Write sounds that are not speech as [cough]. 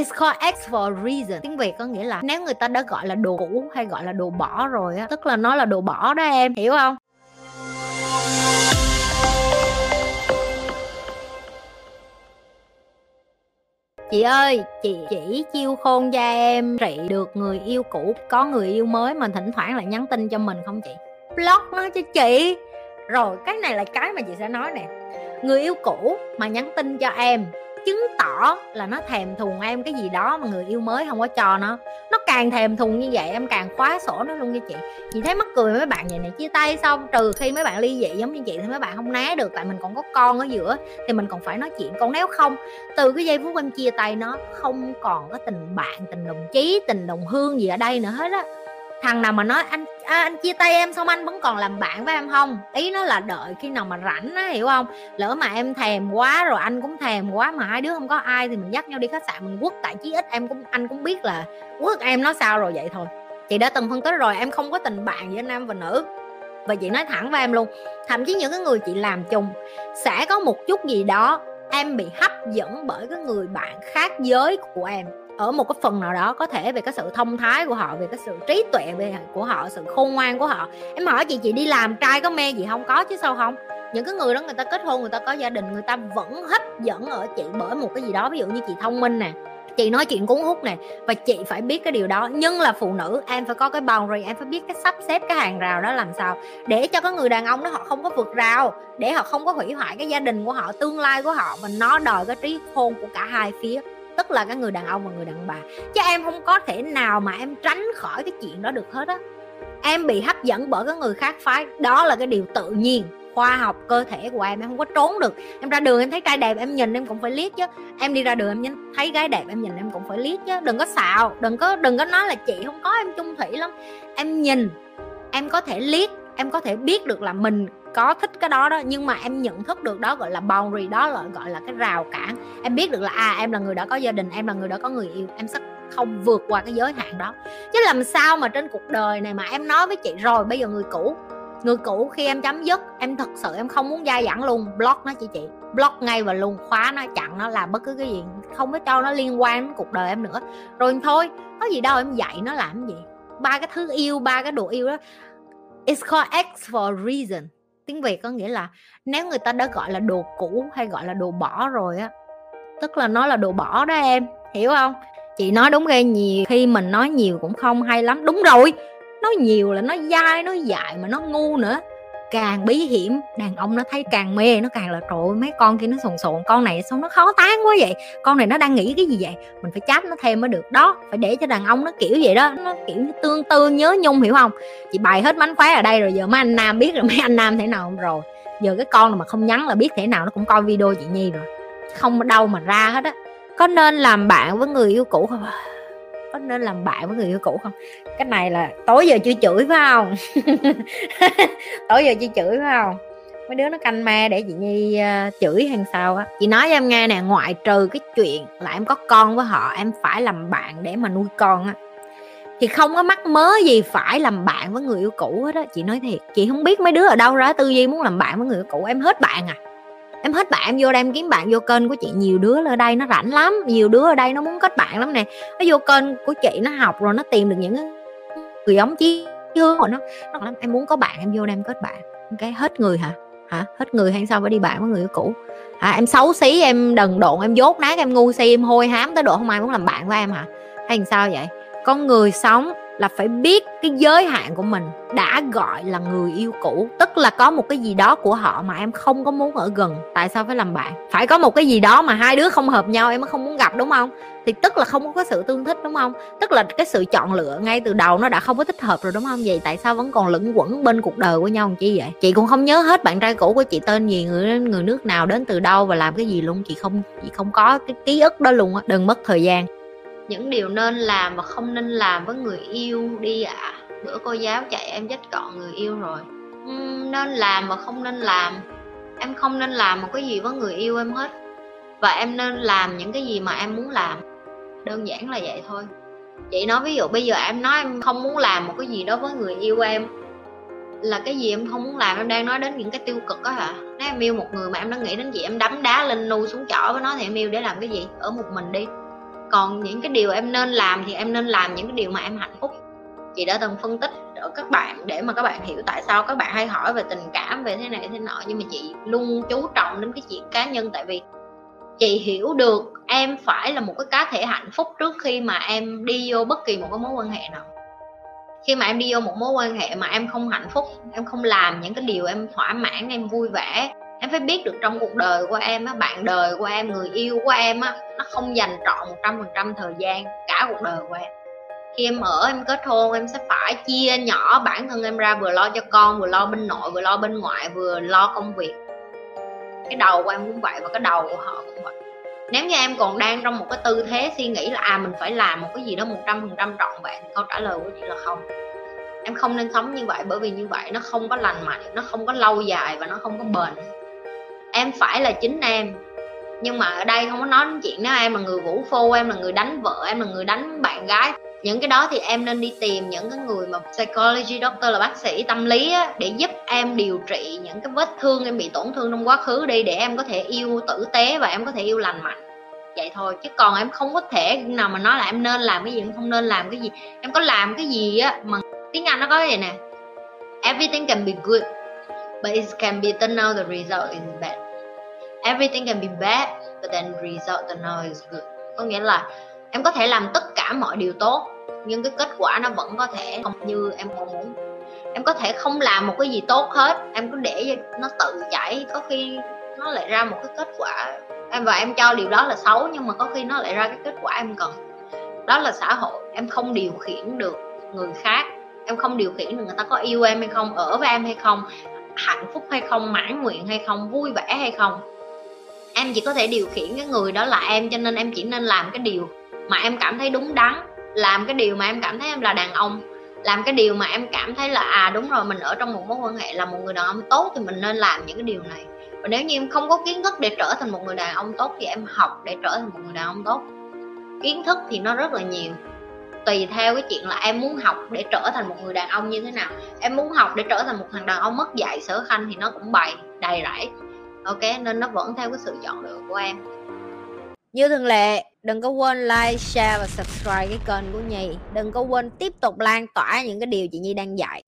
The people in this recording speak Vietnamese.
It's called X for a reason. Tiếng Việt có nghĩa là nếu người ta đã gọi là đồ cũ hay gọi là đồ bỏ rồi á, tức là nó là đồ bỏ đó em, hiểu không? chị ơi chị chỉ chiêu khôn cho em trị được người yêu cũ có người yêu mới mà thỉnh thoảng lại nhắn tin cho mình không chị block nó cho chị rồi cái này là cái mà chị sẽ nói nè người yêu cũ mà nhắn tin cho em, chứng tỏ là nó thèm thùng em cái gì đó mà người yêu mới không có cho nó. Nó càng thèm thùng như vậy, em càng khóa sổ nó luôn nha chị. Chị thấy mắc cười mấy bạn vậy này chia tay xong, trừ khi mấy bạn ly dị giống như chị thì mấy bạn không né được, tại mình còn có con ở giữa, thì mình còn phải nói chuyện. Còn nếu không, từ cái giây phút em chia tay nó, không còn có tình bạn, tình đồng chí, tình đồng hương gì ở đây nữa hết á thằng nào mà nói anh à, anh chia tay em xong anh vẫn còn làm bạn với em không? Ý nó là đợi khi nào mà rảnh á hiểu không? Lỡ mà em thèm quá rồi anh cũng thèm quá mà hai đứa không có ai thì mình dắt nhau đi khách sạn mình quất tại chí ít em cũng anh cũng biết là quất em nó sao rồi vậy thôi. Chị đã từng phân tích rồi em không có tình bạn giữa nam và nữ. Và chị nói thẳng với em luôn thậm chí những cái người chị làm chung sẽ có một chút gì đó em bị hấp dẫn bởi cái người bạn khác giới của em ở một cái phần nào đó có thể về cái sự thông thái của họ, về cái sự trí tuệ về của họ, sự khôn ngoan của họ. Em hỏi chị chị đi làm trai có mê gì không? Có chứ sao không? Những cái người đó người ta kết hôn, người ta có gia đình, người ta vẫn hấp dẫn ở chị bởi một cái gì đó. Ví dụ như chị thông minh nè, chị nói chuyện cuốn hút nè, và chị phải biết cái điều đó. Nhưng là phụ nữ, em phải có cái boundary, em phải biết cái sắp xếp cái hàng rào đó làm sao để cho cái người đàn ông đó họ không có vượt rào, để họ không có hủy hoại cái gia đình của họ, tương lai của họ và nó đòi cái trí khôn của cả hai phía tức là cái người đàn ông và người đàn bà. Chứ em không có thể nào mà em tránh khỏi cái chuyện đó được hết á. Em bị hấp dẫn bởi cái người khác phái. Đó là cái điều tự nhiên, khoa học, cơ thể của em. Em không có trốn được. Em ra đường em thấy trai đẹp em nhìn em cũng phải liếc chứ. Em đi ra đường em nhìn, thấy gái đẹp em nhìn em cũng phải liếc chứ. Đừng có xạo, đừng có đừng có nói là chị không có em chung thủy lắm. Em nhìn, em có thể liếc em có thể biết được là mình có thích cái đó đó, nhưng mà em nhận thức được đó gọi là boundary, đó là gọi là cái rào cản. Em biết được là à em là người đã có gia đình, em là người đã có người yêu, em sẽ không vượt qua cái giới hạn đó. Chứ làm sao mà trên cuộc đời này mà em nói với chị rồi, bây giờ người cũ người cũ khi em chấm dứt, em thật sự em không muốn dai dẳng luôn, block nó chị chị, block ngay và luôn, khóa nó, chặn nó làm bất cứ cái gì, không có cho nó liên quan đến cuộc đời em nữa. Rồi thôi, có gì đâu em dạy nó làm gì. Ba cái thứ yêu, ba cái đồ yêu đó it's called X for a reason. Tiếng việt có nghĩa là nếu người ta đã gọi là đồ cũ hay gọi là đồ bỏ rồi á, tức là nó là đồ bỏ đó em, hiểu không? Chị nói đúng ghê, nhiều khi mình nói nhiều cũng không hay lắm. Đúng rồi, nói nhiều là nó dai, nó dài mà nó ngu nữa càng bí hiểm. Đàn ông nó thấy càng mê, nó càng là trội mấy con kia nó sồn sồn, con này sao nó khó tán quá vậy? Con này nó đang nghĩ cái gì vậy? Mình phải chát nó thêm mới được. Đó, phải để cho đàn ông nó kiểu vậy đó, nó kiểu như tương tư, nhớ nhung, hiểu không? Chị bày hết mánh khóe ở đây rồi, giờ mấy anh nam biết rồi, [laughs] mấy anh nam thế nào không rồi? Giờ cái con mà không nhắn là biết thế nào, nó cũng coi video chị nhi rồi. Không đâu mà ra hết á. Có nên làm bạn với người yêu cũ không? Có nên làm bạn với người yêu cũ không? Cái này là tối giờ chưa chửi phải không? [laughs] Tối giờ chưa chửi phải không? Mấy đứa nó canh me để chị nhi uh, chửi hàng sao á. Chị nói cho em nghe nè ngoại trừ cái chuyện là em có con với họ em phải làm bạn để mà nuôi con á. Thì không có mắc mớ gì phải làm bạn với người yêu cũ hết á. Chị nói thiệt chị không biết mấy đứa ở đâu ra tư duy muốn làm bạn với người yêu cũ em hết bạn à em hết bạn em vô đây, em kiếm bạn vô kênh của chị. Nhiều đứa ở đây nó rảnh lắm. Nhiều đứa ở đây nó muốn kết bạn lắm nè. Nó vô kênh của chị, nó học rồi, nó tìm được những người giống chí hướng của nó. Nó lắm, em muốn có bạn, em vô đây em kết bạn. Cái hết người hả? Hả? Hết người hay sao phải đi bạn với người cũ? Hả? Em xấu xí, em đần độn, em dốt nát, em ngu si, em hôi hám tới độ không ai muốn làm bạn với em hả? Hay làm sao vậy? Con người sống là phải biết cái giới hạn của mình đã gọi là người yêu cũ. Tức là có một cái gì đó của họ mà em không có muốn ở gần. Tại sao phải làm bạn? Phải có một cái gì đó mà hai đứa không hợp nhau, em mới không muốn gặp, đúng không? Thì tức là không có sự tương thích, đúng không? Tức là cái sự chọn lựa ngay từ đầu nó đã không có thích hợp rồi, đúng không? Vậy tại sao vẫn còn lẫn quẩn bên cuộc đời của nhau làm chi vậy? Chị cũng không nhớ hết bạn trai cũ của chị tên gì, người người nước nào đến từ đâu và làm cái gì luôn. Chị không chị không có cái ký ức đó luôn á. Đừng mất thời gian những điều nên làm và không nên làm với người yêu đi ạ. À. bữa cô giáo chạy em dắt gọn người yêu rồi. Uhm, nên làm và không nên làm. Em không nên làm một cái gì với người yêu em hết. Và em nên làm những cái gì mà em muốn làm. Đơn giản là vậy thôi. Chị nói ví dụ bây giờ em nói em không muốn làm một cái gì đó với người yêu em là cái gì em không muốn làm em đang nói đến những cái tiêu cực đó hả? Nếu em yêu một người mà em đã nghĩ đến gì em đấm đá lên nu xuống chỏ với nó thì em yêu để làm cái gì? Ở một mình đi còn những cái điều em nên làm thì em nên làm những cái điều mà em hạnh phúc. Chị đã từng phân tích ở các bạn để mà các bạn hiểu tại sao các bạn hay hỏi về tình cảm, về thế này, thế nọ. Nhưng mà chị luôn chú trọng đến cái chuyện cá nhân. Tại vì chị hiểu được em phải là một cái cá thể hạnh phúc trước khi mà em đi vô bất kỳ một cái mối quan hệ nào. Khi mà em đi vô một mối quan hệ mà em không hạnh phúc, em không làm những cái điều em thỏa mãn, em vui vẻ em phải biết được trong cuộc đời của em á, bạn đời của em, người yêu của em á, nó không dành trọn một trăm phần trăm thời gian cả cuộc đời của em. Khi em ở, em kết hôn, em sẽ phải chia nhỏ bản thân em ra, vừa lo cho con, vừa lo bên nội, vừa lo bên ngoại, vừa lo công việc. Cái đầu của em cũng vậy và cái đầu của họ cũng vậy. Nếu như em còn đang trong một cái tư thế suy nghĩ là à mình phải làm một cái gì đó một trăm phần trăm trọn vẹn câu trả lời của chị là không. Em không nên sống như vậy bởi vì như vậy nó không có lành mạnh, nó không có lâu dài và nó không có bền em phải là chính em. Nhưng mà ở đây không có nói đến chuyện nếu em là người vũ phu em là người đánh vợ em là người đánh bạn gái. Những cái đó thì em nên đi tìm những cái người mà psychology doctor là bác sĩ tâm lý á, để giúp em điều trị những cái vết thương em bị tổn thương trong quá khứ đi để em có thể yêu tử tế và em có thể yêu lành mạnh. Vậy thôi chứ còn em không có thể nào mà nói là em nên làm cái gì em không nên làm cái gì. Em có làm cái gì á mà tiếng anh nó có vậy nè? Everything can be good but it can be turned out the result is bad everything can be bad, but then result the now is good. Có nghĩa là em có thể làm tất cả mọi điều tốt, nhưng cái kết quả nó vẫn có thể không như em mong muốn. Em có thể không làm một cái gì tốt hết, em cứ để nó tự chảy, có khi nó lại ra một cái kết quả. Em và em cho điều đó là xấu, nhưng mà có khi nó lại ra cái kết quả em cần. Đó là xã hội, em không điều khiển được người khác. Em không điều khiển được người ta có yêu em hay không, ở với em hay không, hạnh phúc hay không, mãn nguyện hay không, vui vẻ hay không em chỉ có thể điều khiển cái người đó là em, cho nên em chỉ nên làm cái điều mà em cảm thấy đúng đắn, làm cái điều mà em cảm thấy em là đàn ông, làm cái điều mà em cảm thấy là à đúng rồi, mình ở trong một mối quan hệ là một người đàn ông tốt thì mình nên làm những cái điều này. Và nếu như em không có kiến thức để trở thành một người đàn ông tốt thì em học để trở thành một người đàn ông tốt. Kiến thức thì nó rất là nhiều. Tùy theo cái chuyện là em muốn học để trở thành một người đàn ông như thế nào. Em muốn học để trở thành một thằng đàn ông mất dạy, sở khanh thì nó cũng bày, đầy rẫy ok, nên nó vẫn theo cái sự chọn lựa của em. Như thường lệ, đừng có quên like, share và subscribe cái kênh của nhi. Đừng có quên tiếp tục lan tỏa những cái điều chị nhi đang dạy.